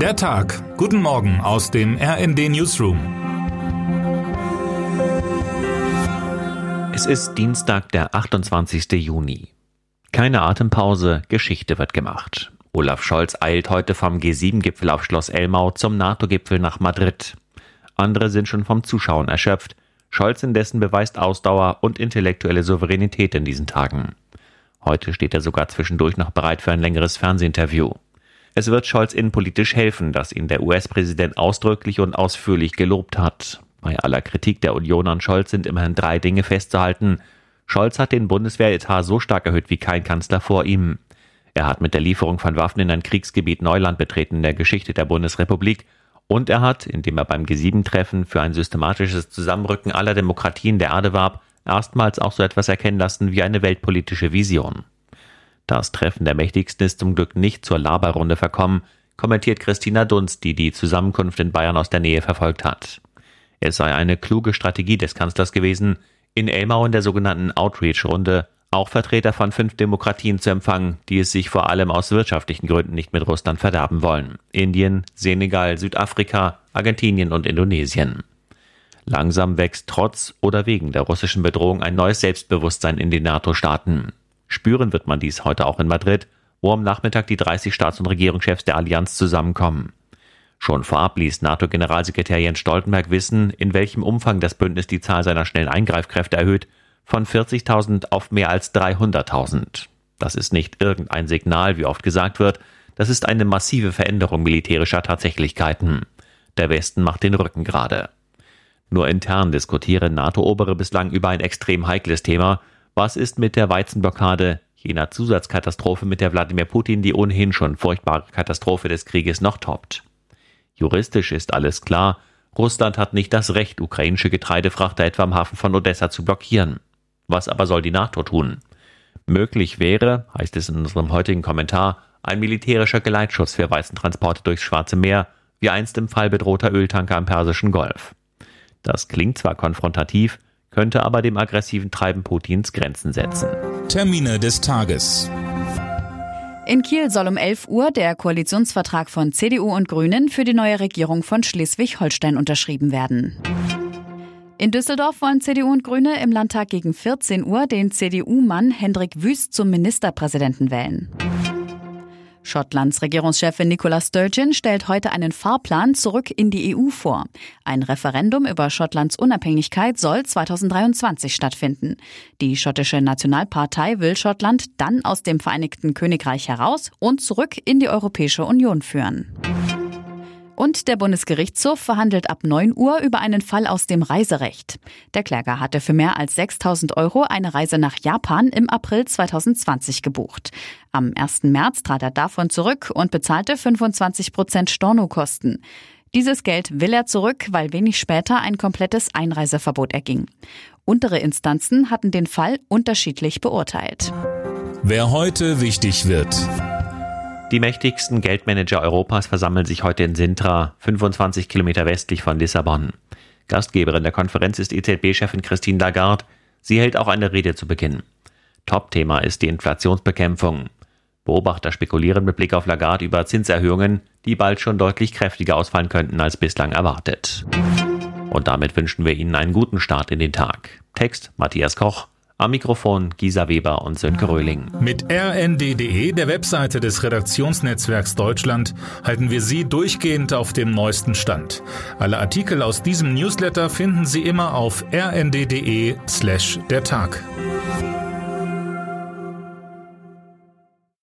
Der Tag. Guten Morgen aus dem RND Newsroom. Es ist Dienstag, der 28. Juni. Keine Atempause, Geschichte wird gemacht. Olaf Scholz eilt heute vom G7-Gipfel auf Schloss Elmau zum NATO-Gipfel nach Madrid. Andere sind schon vom Zuschauen erschöpft. Scholz indessen beweist Ausdauer und intellektuelle Souveränität in diesen Tagen. Heute steht er sogar zwischendurch noch bereit für ein längeres Fernsehinterview. Es wird Scholz innenpolitisch helfen, dass ihn der US-Präsident ausdrücklich und ausführlich gelobt hat. Bei aller Kritik der Union an Scholz sind immerhin drei Dinge festzuhalten. Scholz hat den Bundeswehretat so stark erhöht wie kein Kanzler vor ihm. Er hat mit der Lieferung von Waffen in ein Kriegsgebiet Neuland betreten in der Geschichte der Bundesrepublik und er hat, indem er beim G7-Treffen für ein systematisches Zusammenrücken aller Demokratien der Erde warb, erstmals auch so etwas erkennen lassen wie eine weltpolitische Vision. Das Treffen der Mächtigsten ist zum Glück nicht zur Laberrunde verkommen, kommentiert Christina Dunst, die die Zusammenkunft in Bayern aus der Nähe verfolgt hat. Es sei eine kluge Strategie des Kanzlers gewesen, in Elmau in der sogenannten Outreach-Runde auch Vertreter von fünf Demokratien zu empfangen, die es sich vor allem aus wirtschaftlichen Gründen nicht mit Russland verderben wollen. Indien, Senegal, Südafrika, Argentinien und Indonesien. Langsam wächst trotz oder wegen der russischen Bedrohung ein neues Selbstbewusstsein in den NATO-Staaten. Spüren wird man dies heute auch in Madrid, wo am Nachmittag die 30 Staats- und Regierungschefs der Allianz zusammenkommen. Schon vorab ließ NATO-Generalsekretär Jens Stoltenberg wissen, in welchem Umfang das Bündnis die Zahl seiner schnellen Eingreifkräfte erhöht, von 40.000 auf mehr als 300.000. Das ist nicht irgendein Signal, wie oft gesagt wird, das ist eine massive Veränderung militärischer Tatsächlichkeiten. Der Westen macht den Rücken gerade. Nur intern diskutieren NATO-Obere bislang über ein extrem heikles Thema, was ist mit der Weizenblockade, jener Zusatzkatastrophe, mit der Wladimir Putin die ohnehin schon furchtbare Katastrophe des Krieges noch toppt? Juristisch ist alles klar, Russland hat nicht das Recht, ukrainische Getreidefrachter etwa am Hafen von Odessa zu blockieren. Was aber soll die NATO tun? Möglich wäre, heißt es in unserem heutigen Kommentar, ein militärischer Geleitschutz für Weizentransporte durchs Schwarze Meer, wie einst im Fall bedrohter Öltanker am Persischen Golf. Das klingt zwar konfrontativ, könnte aber dem aggressiven Treiben Putins Grenzen setzen. Termine des Tages. In Kiel soll um 11 Uhr der Koalitionsvertrag von CDU und Grünen für die neue Regierung von Schleswig-Holstein unterschrieben werden. In Düsseldorf wollen CDU und Grüne im Landtag gegen 14 Uhr den CDU-Mann Hendrik Wüst zum Ministerpräsidenten wählen. Schottlands Regierungschefin Nicola Sturgeon stellt heute einen Fahrplan zurück in die EU vor. Ein Referendum über Schottlands Unabhängigkeit soll 2023 stattfinden. Die schottische Nationalpartei will Schottland dann aus dem Vereinigten Königreich heraus und zurück in die Europäische Union führen. Und der Bundesgerichtshof verhandelt ab 9 Uhr über einen Fall aus dem Reiserecht. Der Kläger hatte für mehr als 6000 Euro eine Reise nach Japan im April 2020 gebucht. Am 1. März trat er davon zurück und bezahlte 25 Prozent Stornokosten. Dieses Geld will er zurück, weil wenig später ein komplettes Einreiseverbot erging. Untere Instanzen hatten den Fall unterschiedlich beurteilt. Wer heute wichtig wird. Die mächtigsten Geldmanager Europas versammeln sich heute in Sintra, 25 Kilometer westlich von Lissabon. Gastgeberin der Konferenz ist EZB-Chefin Christine Lagarde. Sie hält auch eine Rede zu Beginn. Top-Thema ist die Inflationsbekämpfung. Beobachter spekulieren mit Blick auf Lagarde über Zinserhöhungen, die bald schon deutlich kräftiger ausfallen könnten als bislang erwartet. Und damit wünschen wir Ihnen einen guten Start in den Tag. Text Matthias Koch. Am Mikrofon Gisa Weber und Sönke Röhling. Mit rnd.de, der Webseite des Redaktionsnetzwerks Deutschland, halten wir Sie durchgehend auf dem neuesten Stand. Alle Artikel aus diesem Newsletter finden Sie immer auf rnd.de slash der Tag.